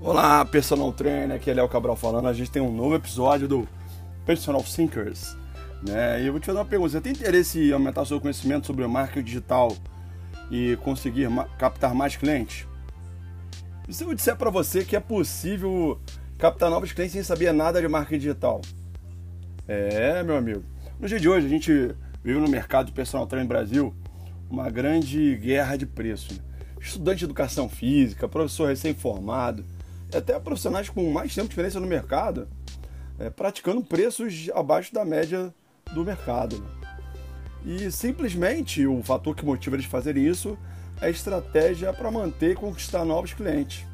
Olá, personal trainer, aqui é Léo Cabral falando. A gente tem um novo episódio do Personal Thinkers. Né? E eu vou te fazer uma pergunta: você tem interesse em aumentar seu conhecimento sobre marketing digital e conseguir captar mais clientes? E se eu disser para você que é possível captar novos clientes sem saber nada de marketing digital? É, meu amigo. No dia de hoje, a gente vive no mercado de personal trainer Brasil uma grande guerra de preço. Né? Estudante de educação física, professor recém-formado até profissionais com mais tempo de experiência no mercado, é, praticando preços abaixo da média do mercado. E simplesmente o fator que motiva eles fazerem isso é a estratégia para manter e conquistar novos clientes.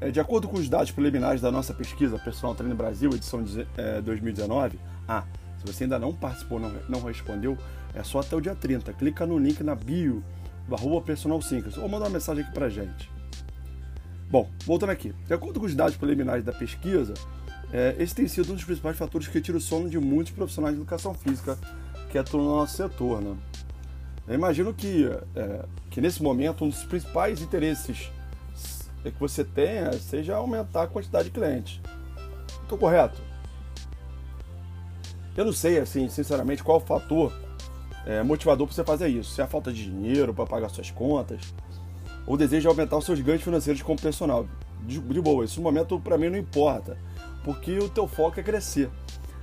É, de acordo com os dados preliminares da nossa pesquisa Personal Trainer Brasil, edição de, é, 2019, ah, se você ainda não participou, não, não respondeu, é só até o dia 30. Clica no link na bio do arroba Personal Thinkers ou manda uma mensagem aqui pra gente. Bom, voltando aqui. De acordo com os dados preliminares da pesquisa, é, esse tem sido um dos principais fatores que tira o sono de muitos profissionais de educação física que atuam no nosso setor. Né? Eu imagino que, é, que nesse momento um dos principais interesses que você tenha seja aumentar a quantidade de clientes. Estou correto? Eu não sei, assim, sinceramente, qual o fator é, motivador para você fazer isso. Se é a falta de dinheiro para pagar suas contas, ou deseja aumentar os seus ganhos financeiros como personal. De, de boa, isso no momento para mim não importa, porque o teu foco é crescer.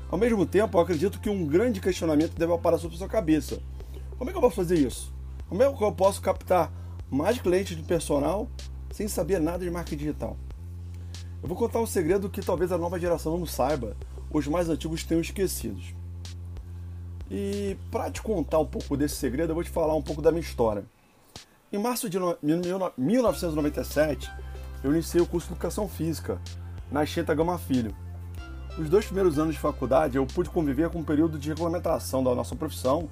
Ao mesmo tempo, eu acredito que um grande questionamento deve aparecer sobre a sua cabeça. Como é que eu posso fazer isso? Como é que eu posso captar mais clientes de personal sem saber nada de marketing digital? Eu vou contar um segredo que talvez a nova geração não saiba, os mais antigos tenham esquecido. E para te contar um pouco desse segredo, eu vou te falar um pouco da minha história. Em março de 1997, eu iniciei o curso de Educação Física na Xenta Gama Filho. Os dois primeiros anos de faculdade eu pude conviver com um período de regulamentação da nossa profissão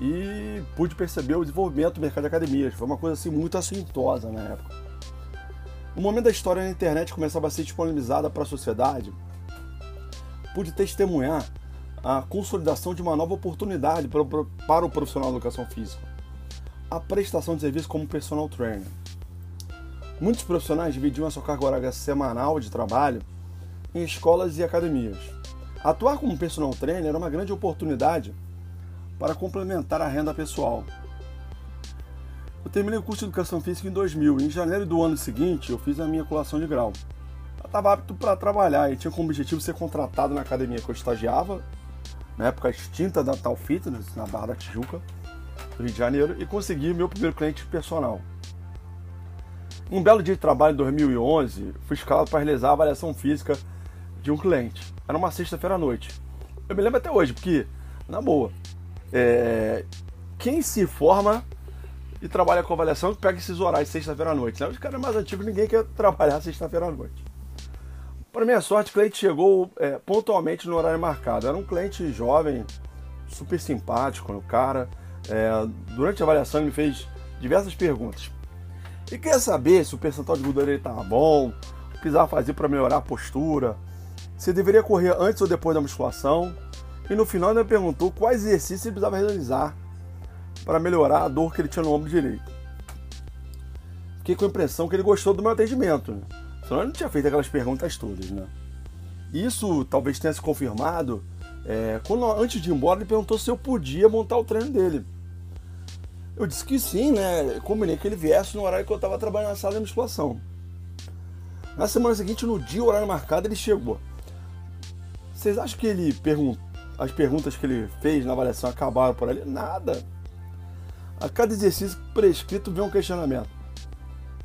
e pude perceber o desenvolvimento do mercado de academias. Foi uma coisa assim muito assintosa na época. No momento da história na internet começava a ser disponibilizada para a sociedade, pude testemunhar a consolidação de uma nova oportunidade para o profissional de educação física a prestação de serviço como personal trainer. Muitos profissionais dividiam a sua carga horária semanal de trabalho em escolas e academias. Atuar como personal trainer era uma grande oportunidade para complementar a renda pessoal. Eu terminei o curso de Educação Física em 2000 e em janeiro do ano seguinte eu fiz a minha colação de grau. Eu estava apto para trabalhar e tinha como objetivo ser contratado na academia que eu estagiava, na época extinta da Tal Fitness, na Barra da Tijuca do Rio de Janeiro, e consegui meu primeiro cliente personal. Um belo dia de trabalho em 2011, fui escalado para realizar a avaliação física de um cliente. Era uma sexta-feira à noite. Eu me lembro até hoje, porque, na boa, é... quem se forma e trabalha com avaliação pega esses horários sexta-feira à noite. Né? Os caras mais antigos, ninguém quer trabalhar sexta-feira à noite. Para minha sorte, o cliente chegou é, pontualmente no horário marcado. Era um cliente jovem, super simpático, o cara é, durante a avaliação ele me fez diversas perguntas. E queria saber se o percentual de gordura estava bom, o que precisava fazer para melhorar a postura, se deveria correr antes ou depois da musculação. E no final ele me perguntou quais exercícios ele precisava realizar para melhorar a dor que ele tinha no ombro direito. Fiquei com a impressão que ele gostou do meu atendimento, né? senão ele não tinha feito aquelas perguntas todas. Né? Isso talvez tenha se confirmado é, quando, antes de ir embora, ele perguntou se eu podia montar o treino dele. Eu disse que sim, né? Combinei que ele viesse no horário que eu estava trabalhando na sala de musculação. Na semana seguinte, no dia, horário marcado, ele chegou. Vocês acham que ele perguntou? As perguntas que ele fez na avaliação acabaram por ali? Nada. A cada exercício prescrito vem um questionamento.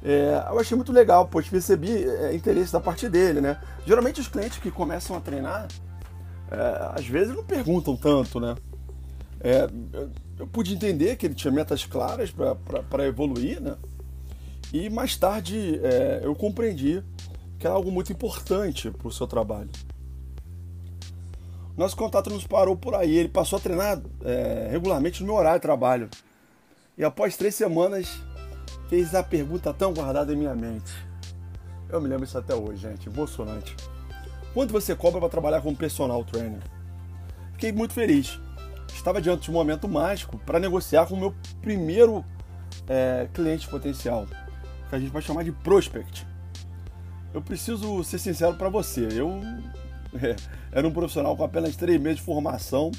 É, eu achei muito legal, pois percebi é, interesse da parte dele, né? Geralmente os clientes que começam a treinar, é, às vezes não perguntam tanto, né? É, eu pude entender que ele tinha metas claras para evoluir, né? E mais tarde é, eu compreendi que era algo muito importante para o seu trabalho. Nosso contato nos parou por aí. Ele passou a treinar é, regularmente no meu horário de trabalho. E após três semanas, fez a pergunta tão guardada em minha mente. Eu me lembro isso até hoje, gente. Emocionante. Quanto você cobra para trabalhar como personal trainer? Fiquei muito feliz estava diante de um momento mágico para negociar com o meu primeiro é, cliente potencial, que a gente vai chamar de prospect. eu preciso ser sincero para você. Eu é, era um profissional com apenas três meses de formação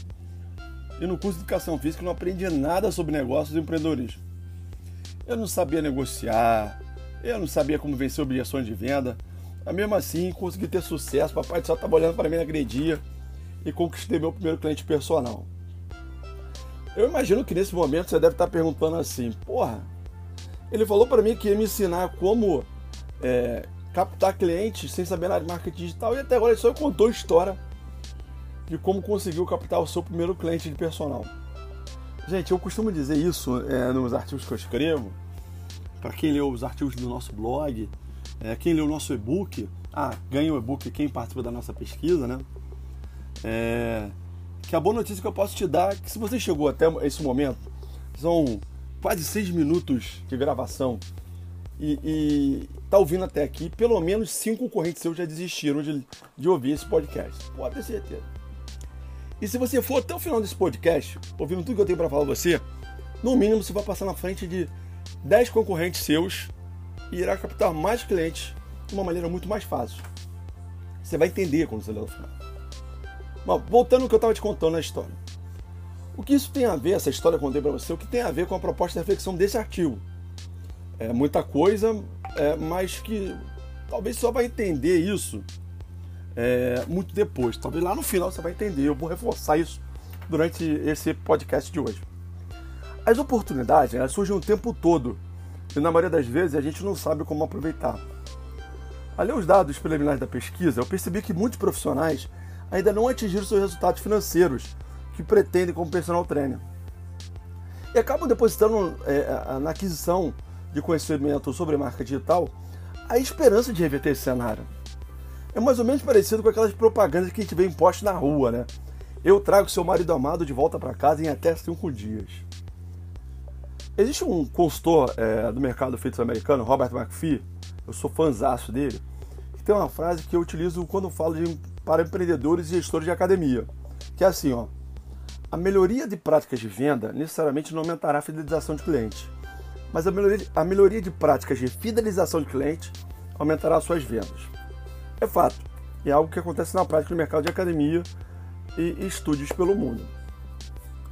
e no curso de educação física não aprendi nada sobre negócios e empreendedorismo. Eu não sabia negociar, eu não sabia como vencer objeções de venda, mas mesmo assim consegui ter sucesso. Papai céu estava olhando para mim naquele dia e conquistei meu primeiro cliente personal. Eu imagino que nesse momento você deve estar perguntando assim: porra, ele falou para mim que ia me ensinar como é, captar clientes sem saber nada de marketing digital e até agora ele só contou a história de como conseguiu captar o seu primeiro cliente de personal. Gente, eu costumo dizer isso é, nos artigos que eu escrevo. Para quem leu os artigos do nosso blog, é, quem leu o nosso e-book, ah, ganha o e-book quem participa da nossa pesquisa, né? É, que a boa notícia que eu posso te dar é que se você chegou até esse momento, são quase seis minutos de gravação e, e tá ouvindo até aqui, pelo menos cinco concorrentes seus já desistiram de, de ouvir esse podcast. Pode ter certeza. E se você for até o final desse podcast, ouvindo tudo que eu tenho para falar pra você, no mínimo você vai passar na frente de 10 concorrentes seus e irá captar mais clientes de uma maneira muito mais fácil. Você vai entender quando você ler no final. Mas voltando ao que eu estava te contando na história. O que isso tem a ver, essa história que eu contei para você, o que tem a ver com a proposta de reflexão desse artigo? É muita coisa, é, mas que talvez só vai entender isso é, muito depois. Talvez lá no final você vai entender. Eu vou reforçar isso durante esse podcast de hoje. As oportunidades elas surgem o tempo todo e na maioria das vezes a gente não sabe como aproveitar. Ler os dados preliminares da pesquisa, eu percebi que muitos profissionais ainda não atingiram seus resultados financeiros que pretendem como personal trainer. E acabam depositando é, na aquisição de conhecimento sobre marca digital a esperança de reverter esse cenário. É mais ou menos parecido com aquelas propagandas que a gente vê impostas na rua, né? Eu trago seu marido amado de volta para casa em até cinco dias. Existe um consultor é, do mercado feito americano, Robert McPhee, eu sou fãzaço dele, que tem uma frase que eu utilizo quando falo de, para empreendedores e gestores de academia, que é assim, ó. A melhoria de práticas de venda necessariamente não aumentará a fidelização de cliente, mas a melhoria de, a melhoria de práticas de fidelização de cliente aumentará as suas vendas. É fato. É algo que acontece na prática no mercado de academia e, e estúdios pelo mundo.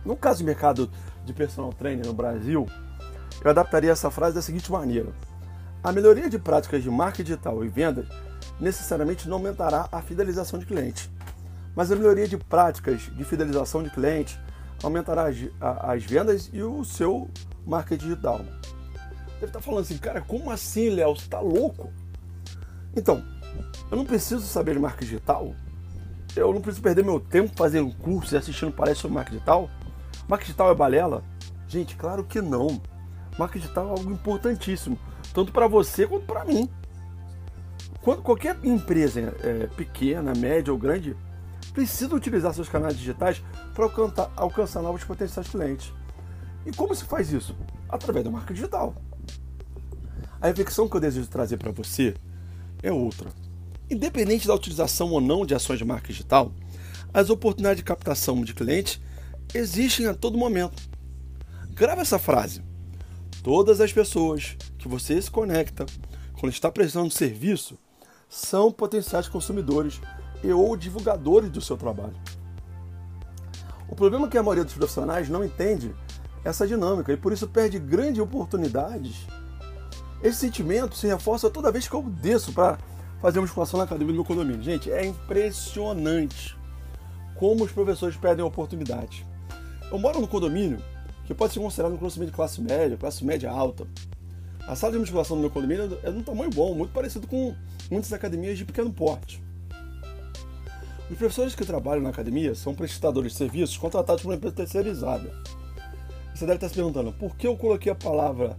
No caso do mercado de personal trainer no Brasil, eu adaptaria essa frase da seguinte maneira: A melhoria de práticas de marketing digital e vendas necessariamente não aumentará a fidelização de clientes, mas a melhoria de práticas de fidelização de clientes aumentará as, as vendas e o seu marketing digital. Deve estar falando assim, cara, como assim, Léo? Você está louco? Então, eu não preciso saber de marca digital. Eu não preciso perder meu tempo fazendo curso e assistindo palestras sobre marca digital. Marca digital é balela? Gente, claro que não. Marca digital é algo importantíssimo, tanto para você quanto para mim. Quando qualquer empresa é, pequena, média ou grande precisa utilizar seus canais digitais para alcançar, alcançar novos potenciais clientes. E como se faz isso? Através da marca digital. A reflexão que eu desejo trazer para você é outra. Independente da utilização ou não de ações de marca digital, as oportunidades de captação de clientes existem a todo momento. Grava essa frase. Todas as pessoas que você se conecta quando está prestando serviço são potenciais consumidores e ou divulgadores do seu trabalho. O problema é que a maioria dos profissionais não entende essa dinâmica e por isso perde grandes oportunidades. Esse sentimento se reforça toda vez que eu desço para fazer musculação na academia do meu condomínio. Gente, é impressionante como os professores perdem a oportunidade. Eu moro no condomínio que pode ser considerado um condomínio de classe média, classe média alta. A sala de musculação do meu condomínio é de um tamanho bom, muito parecido com muitas academias de pequeno porte. Os professores que trabalham na academia são prestadores de serviços contratados por uma empresa terceirizada. Você deve estar se perguntando por que eu coloquei a palavra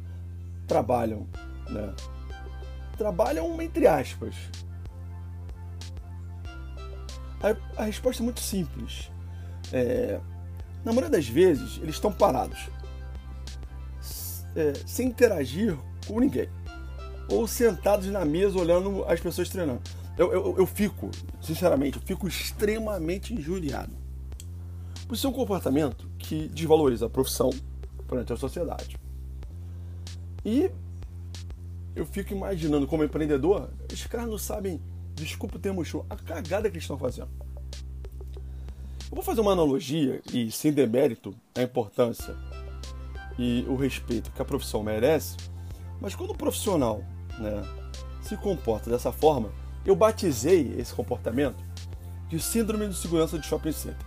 trabalham, né? trabalham entre aspas? A, a resposta é muito simples. É, na maioria das vezes, eles estão parados, é, sem interagir com ninguém, ou sentados na mesa olhando as pessoas treinando. Eu, eu, eu fico, sinceramente, eu fico extremamente injuriado. Por ser um comportamento que desvaloriza a profissão perante a sociedade. E eu fico imaginando como empreendedor, os caras não sabem, desculpa o termo show, a cagada que eles estão fazendo. Eu vou fazer uma analogia e sem demérito a importância e o respeito que a profissão merece, mas quando o profissional né, se comporta dessa forma, eu batizei esse comportamento de síndrome de segurança de shopping center.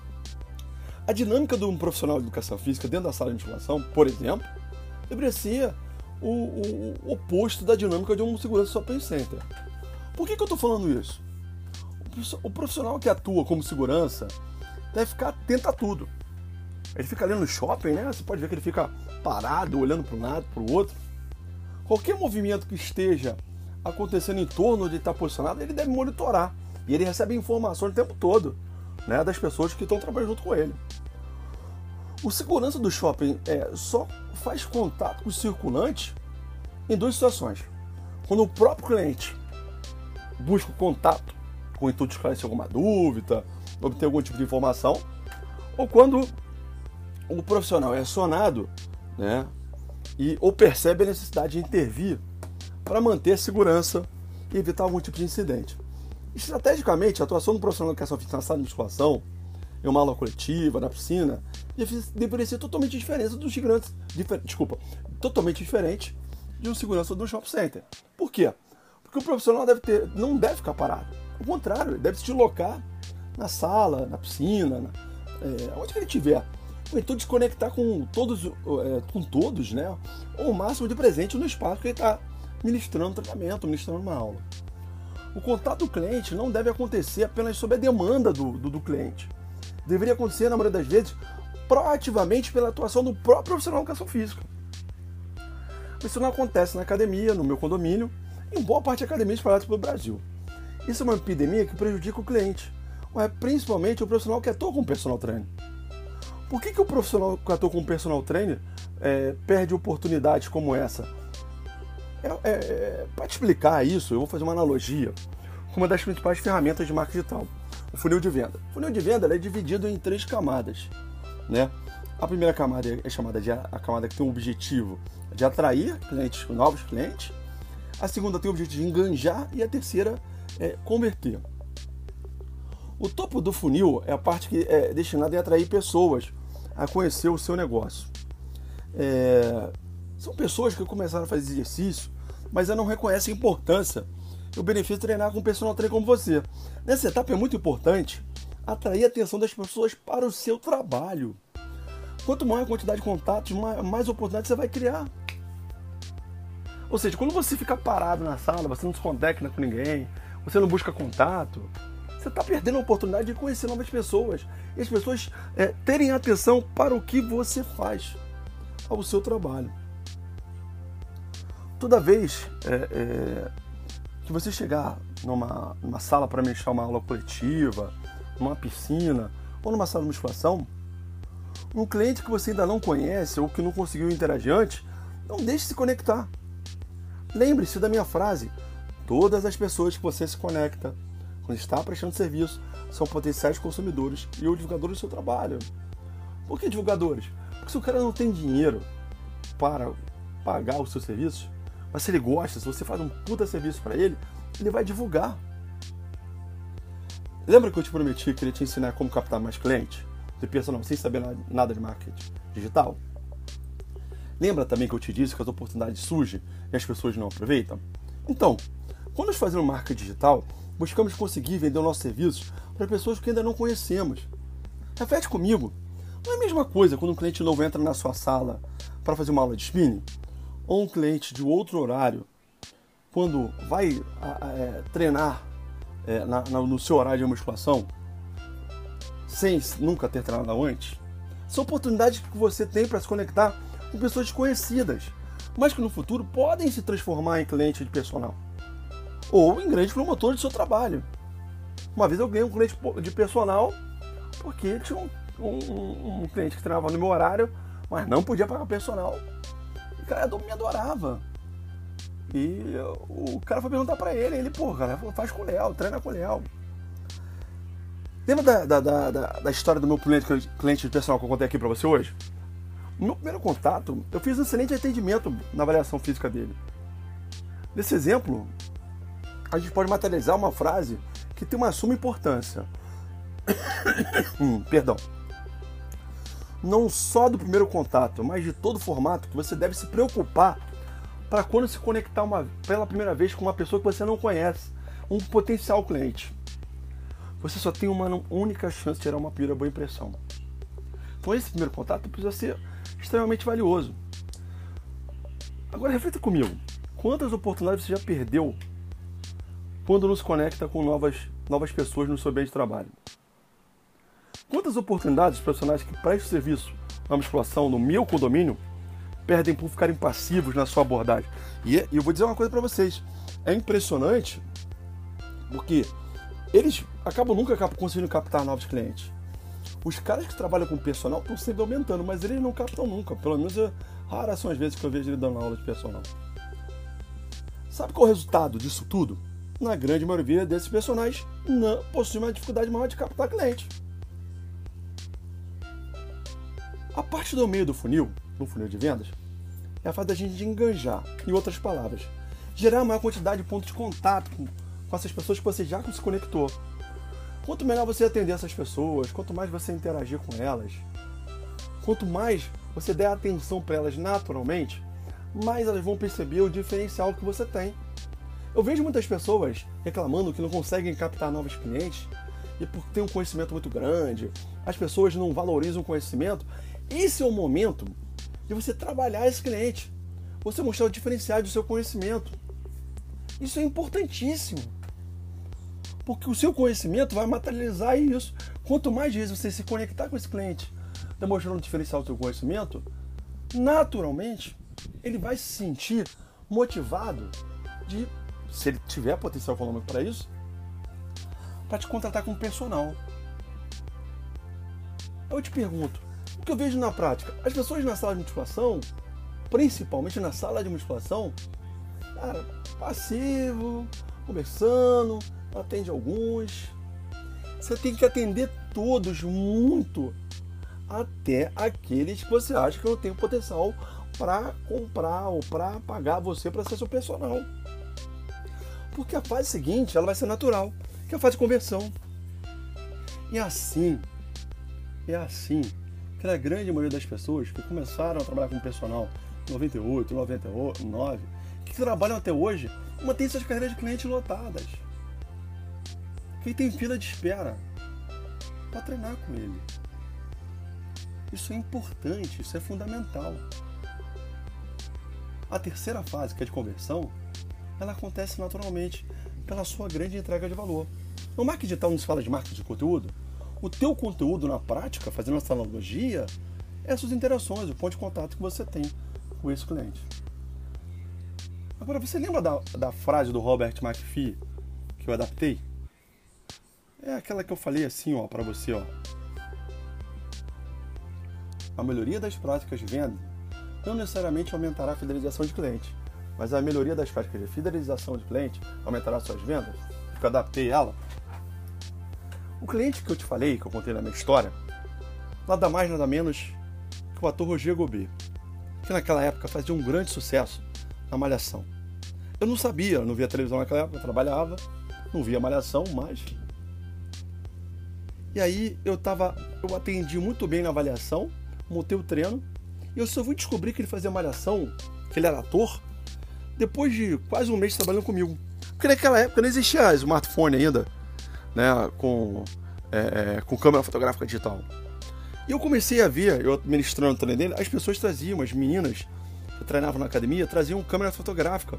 A dinâmica de um profissional de educação física dentro da sala de musculação, por exemplo, deveria ser o, o, o, oposto da dinâmica de um segurança de shopping center. Por que, que eu estou falando isso? O profissional que atua como segurança deve ficar atento a tudo. Ele fica ali no shopping, né? Você pode ver que ele fica parado, olhando para um lado, para o outro. Qualquer movimento que esteja acontecendo em torno de estar posicionado, ele deve monitorar. E ele recebe informações o tempo todo né, das pessoas que estão trabalhando junto com ele. O segurança do shopping é, só faz contato com o circulante em duas situações. Quando o próprio cliente busca o contato com o intuito de esclarecer alguma dúvida, obter algum tipo de informação, ou quando o profissional é acionado né, e, ou percebe a necessidade de intervir para manter a segurança e evitar algum tipo de incidente. Estrategicamente, a atuação do profissional de educação física na sala de musculação, em uma aula coletiva, na piscina, deveria ser totalmente diferente dos gigantes. Difer, desculpa, totalmente diferente de um segurança do shopping center. Por quê? Porque o profissional deve ter, não deve ficar parado. Ao contrário, ele deve se deslocar na sala, na piscina, na, é, onde ele estiver. Então desconectar com todos, é, com todos, né? Ou o máximo de presente no espaço que ele está ministrando tratamento, ministrando uma aula. O contato do cliente não deve acontecer apenas sob a demanda do, do, do cliente. Deveria acontecer, na maioria das vezes, proativamente pela atuação do próprio profissional de educação física. Isso não acontece na academia, no meu condomínio, em boa parte de academias espalhadas pelo Brasil. Isso é uma epidemia que prejudica o cliente, mas principalmente o profissional que atua com o personal trainer. Por que, que o profissional que atua com personal trainer é, perde oportunidades como essa? É, é, é Para te explicar isso, eu vou fazer uma analogia com uma das principais ferramentas de marketing digital, o funil de venda. O funil de venda é dividido em três camadas. Né? A primeira camada é chamada de a camada que tem o objetivo de atrair clientes, novos clientes. A segunda tem o objetivo de enganjar e a terceira é converter. O topo do funil é a parte que é destinada a atrair pessoas a conhecer o seu negócio. É... São pessoas que começaram a fazer exercício, mas não reconhecem a importância e o benefício de treinar com um personal trainer como você. Nessa etapa é muito importante atrair a atenção das pessoas para o seu trabalho. Quanto maior a quantidade de contatos, mais oportunidades você vai criar. Ou seja, quando você fica parado na sala, você não se conecta com ninguém, você não busca contato, você está perdendo a oportunidade de conhecer novas pessoas e as pessoas é, terem atenção para o que você faz ao seu trabalho. Toda vez é, é, que você chegar numa, numa sala para mexer uma aula coletiva, numa piscina ou numa sala de musculação, um cliente que você ainda não conhece ou que não conseguiu interagir antes, não deixe se conectar. Lembre-se da minha frase: todas as pessoas que você se conecta quando está prestando serviço, são potenciais consumidores e ou divulgadores do seu trabalho. Por que divulgadores? Porque se o cara não tem dinheiro para pagar os seus serviços, mas se ele gosta, se você faz um puta serviço para ele, ele vai divulgar. Lembra que eu te prometi que ele te ensinar como captar mais clientes? De personal, sem saber nada de marketing digital? Lembra também que eu te disse que as oportunidades surgem e as pessoas não aproveitam? Então, quando nós fazemos marketing digital, buscamos conseguir vender o nosso serviço para pessoas que ainda não conhecemos. Reflete comigo. Não é a mesma coisa quando um cliente novo entra na sua sala para fazer uma aula de spinning? Ou um cliente de outro horário, quando vai a, a, é, treinar é, na, na, no seu horário de musculação, sem nunca ter treinado antes? São oportunidades que você tem para se conectar com pessoas desconhecidas, mas que no futuro podem se transformar em cliente de personal ou em grande promotor do seu trabalho. Uma vez eu ganhei um cliente de personal porque tinha um, um, um cliente que treinava no meu horário, mas não podia pagar personal. O cara me adorava. E o cara foi perguntar pra ele, ele, pô, cara, faz com o Léo, treina com o Léo. Lembra da, da, da, da, história do meu cliente, cliente de personal que eu contei aqui pra você hoje? No meu primeiro contato, eu fiz um excelente atendimento na avaliação física dele. Nesse exemplo, a gente pode materializar uma frase que tem uma suma importância. hum, perdão. Não só do primeiro contato, mas de todo o formato que você deve se preocupar para quando se conectar uma, pela primeira vez com uma pessoa que você não conhece, um potencial cliente. Você só tem uma única chance de tirar uma primeira boa impressão. Então esse primeiro contato precisa ser extremamente valioso. Agora reflita comigo. Quantas oportunidades você já perdeu quando não se conecta com novas, novas pessoas no seu ambiente de trabalho? Quantas oportunidades profissionais que prestam serviço na musculação no meu condomínio perdem por ficarem passivos na sua abordagem? E, e eu vou dizer uma coisa para vocês: é impressionante porque eles acabam nunca conseguindo captar novos clientes. Os caras que trabalham com personal estão sempre aumentando, mas eles não captam nunca. Pelo menos eu, raras são as vezes que eu vejo ele dando aula de personal. Sabe qual é o resultado disso tudo? Na grande maioria desses personagens não possuem uma dificuldade maior de captar cliente. A parte do meio do funil, no funil de vendas, é a fase da gente enganjar. Em outras palavras, gerar maior quantidade de pontos de contato com, com essas pessoas que você já se conectou. Quanto melhor você atender essas pessoas, quanto mais você interagir com elas, quanto mais você der atenção para elas naturalmente, mais elas vão perceber o diferencial que você tem. Eu vejo muitas pessoas reclamando que não conseguem captar novos clientes e por ter um conhecimento muito grande, as pessoas não valorizam o conhecimento. Esse é o momento de você trabalhar esse cliente, você mostrar o diferencial do seu conhecimento. Isso é importantíssimo. Porque o seu conhecimento vai materializar isso. Quanto mais vezes você se conectar com esse cliente, demonstrando o diferencial do seu conhecimento, naturalmente ele vai se sentir motivado de, se ele tiver potencial econômico para isso, para te contratar como personal. Eu te pergunto, o que eu vejo na prática? As pessoas na sala de musculação, principalmente na sala de musculação, cara, passivo, conversando, atende alguns. Você tem que atender todos muito, até aqueles que você acha que não tem potencial para comprar ou para pagar você para ser seu personal. Porque a fase seguinte ela vai ser natural, que é a fase de conversão. E assim, é assim que a grande maioria das pessoas que começaram a trabalhar como personal em 98, 99, que trabalham até hoje, mantêm suas carreiras de clientes lotadas. Quem tem fila de espera para treinar com ele. Isso é importante, isso é fundamental. A terceira fase, que é de conversão, ela acontece naturalmente pela sua grande entrega de valor. No marketing digital não se fala de marketing de conteúdo. O teu conteúdo na prática, fazendo essa analogia, é as suas interações, o ponto de contato que você tem com esse cliente. Agora, você lembra da, da frase do Robert McPhee que eu adaptei? É aquela que eu falei assim, ó, para você, ó. A melhoria das práticas de venda não necessariamente aumentará a fidelização de cliente, mas a melhoria das práticas de fidelização de cliente aumentará suas vendas, porque eu adaptei ela. O cliente que eu te falei, que eu contei na minha história, nada mais nada menos que o ator Roger Gobet, que naquela época fazia um grande sucesso na Malhação. Eu não sabia, eu não via televisão naquela época, eu trabalhava, não via Malhação, mas... E aí eu tava, eu atendi muito bem na avaliação, montei o treino, e eu só fui descobrir que ele fazia malhação, que ele era ator, depois de quase um mês trabalhando comigo. Porque naquela época não existia smartphone ainda, né, com, é, é, com câmera fotográfica digital. E eu comecei a ver, eu ministrando treino dele, as pessoas traziam, as meninas que treinavam na academia, traziam câmera fotográfica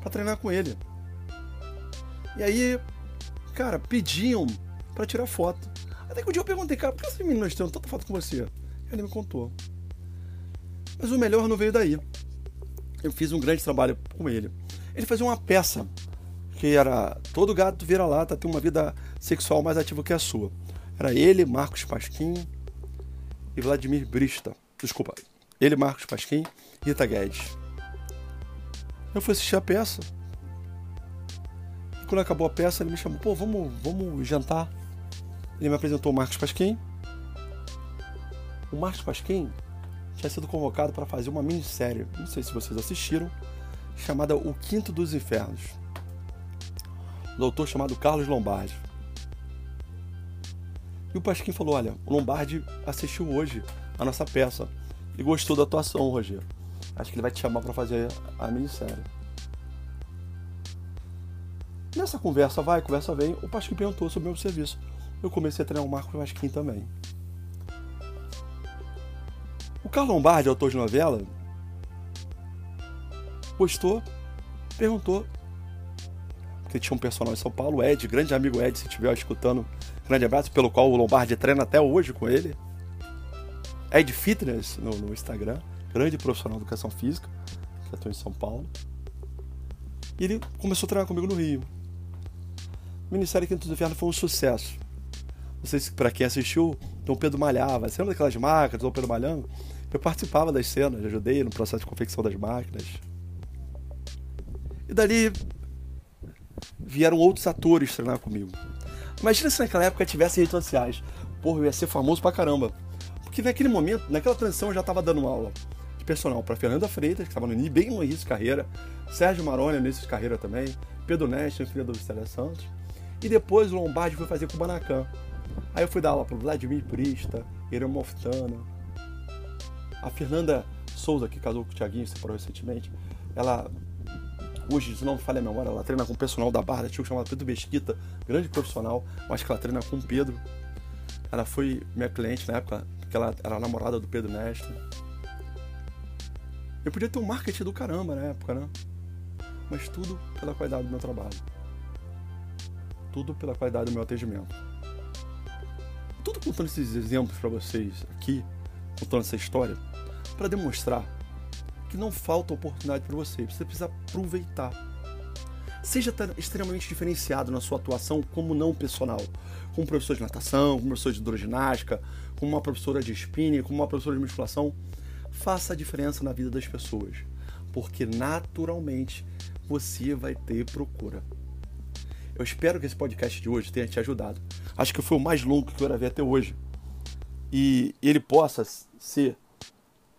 para treinar com ele. E aí, cara, pediam para tirar foto. Até que um dia eu perguntei, cara, por que essas meninas tiram tanta foto com você? Ele me contou. Mas o melhor não veio daí. Eu fiz um grande trabalho com ele. Ele fazia uma peça que era todo gato vira-lata tem uma vida sexual mais ativa que a sua. Era ele, Marcos Pasquim e Vladimir Brista. Desculpa. Ele, Marcos Pasquim e Rita Guedes. Eu fui assistir a peça. E quando acabou a peça, ele me chamou, pô, vamos, vamos jantar. Ele me apresentou o Marcos Pasquim o Marcos Pasquim tinha sido convocado para fazer uma minissérie, não sei se vocês assistiram, chamada O Quinto dos Infernos. Um doutor chamado Carlos Lombardi. E o Pasquim falou: Olha, o Lombardi assistiu hoje a nossa peça e gostou da atuação, Rogério. Acho que ele vai te chamar para fazer a minissérie. Nessa conversa vai, conversa vem, o Pasquim perguntou sobre o meu serviço. Eu comecei a treinar o Marco Pasquim também. O Carlos Lombardi, autor de novela, postou, perguntou. Porque tinha um personagem em São Paulo, Ed, grande amigo Ed, se estiver escutando, grande abraço, pelo qual o Lombardi treina até hoje com ele. Ed Fitness no, no Instagram, grande profissional de educação física, que atua em São Paulo. E ele começou a treinar comigo no Rio. O Ministério Quinto do Inferno foi um sucesso. Não sei se para quem assistiu, Dom Pedro malhava. Você lembra daquelas máquinas, Dom Pedro malhando? Eu participava das cenas, ajudei no processo de confecção das máquinas. E dali vieram outros atores treinar comigo. Imagina se naquela época tivesse redes sociais. Porra, eu ia ser famoso pra caramba. Porque naquele momento, naquela transição, eu já estava dando aula de personal para Fernanda Freitas, que estava no bem no início de carreira, Sérgio Maroni, no início de carreira também, Pedro Neste, filho do Vicente Santos. E depois o Lombardi foi fazer com o Banacan. Aí eu fui dar aula para Vladimir Prista, Irã Moftana. A Fernanda Souza, que casou com o Thiaguinho, separou recentemente, ela hoje, se não me falha a memória, ela treina com o personal da Barra, tinha chamado Pedro Mesquita, grande profissional, mas que ela treina com o Pedro. Ela foi minha cliente na época, que ela era namorada do Pedro Nestor. Eu podia ter um marketing do caramba na época, né? Mas tudo pela qualidade do meu trabalho. Tudo pela qualidade do meu atendimento. Tudo contando esses exemplos para vocês aqui, contando essa história, para demonstrar que não falta oportunidade para você, você precisa aproveitar. Seja extremamente diferenciado na sua atuação como não personal, como professor de natação, como professor de hidroginástica, como uma professora de spinning, como uma professora de musculação, faça a diferença na vida das pessoas, porque naturalmente você vai ter procura. Eu espero que esse podcast de hoje tenha te ajudado. Acho que foi o mais longo que eu gravei até hoje. E ele possa ser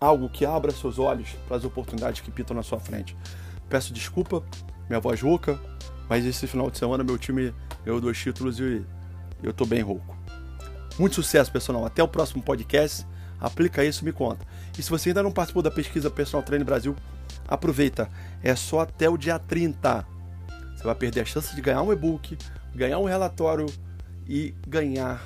algo que abra seus olhos para as oportunidades que pitam na sua frente. Peço desculpa, minha voz rouca, mas esse final de semana meu time ganhou dois títulos e eu tô bem rouco. Muito sucesso, pessoal. Até o próximo podcast. Aplica isso me conta. E se você ainda não participou da pesquisa Personal Trainer Brasil, aproveita. É só até o dia 30. Você vai perder a chance de ganhar um e-book, ganhar um relatório e ganhar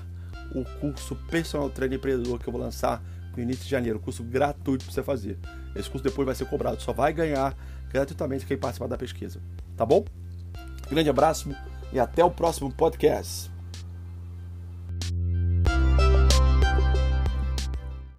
o curso Personal Trainer Empreendedor que eu vou lançar início de janeiro. Curso gratuito para você fazer. Esse curso depois vai ser cobrado. Só vai ganhar gratuitamente quem participar da pesquisa. Tá bom? Grande abraço e até o próximo podcast.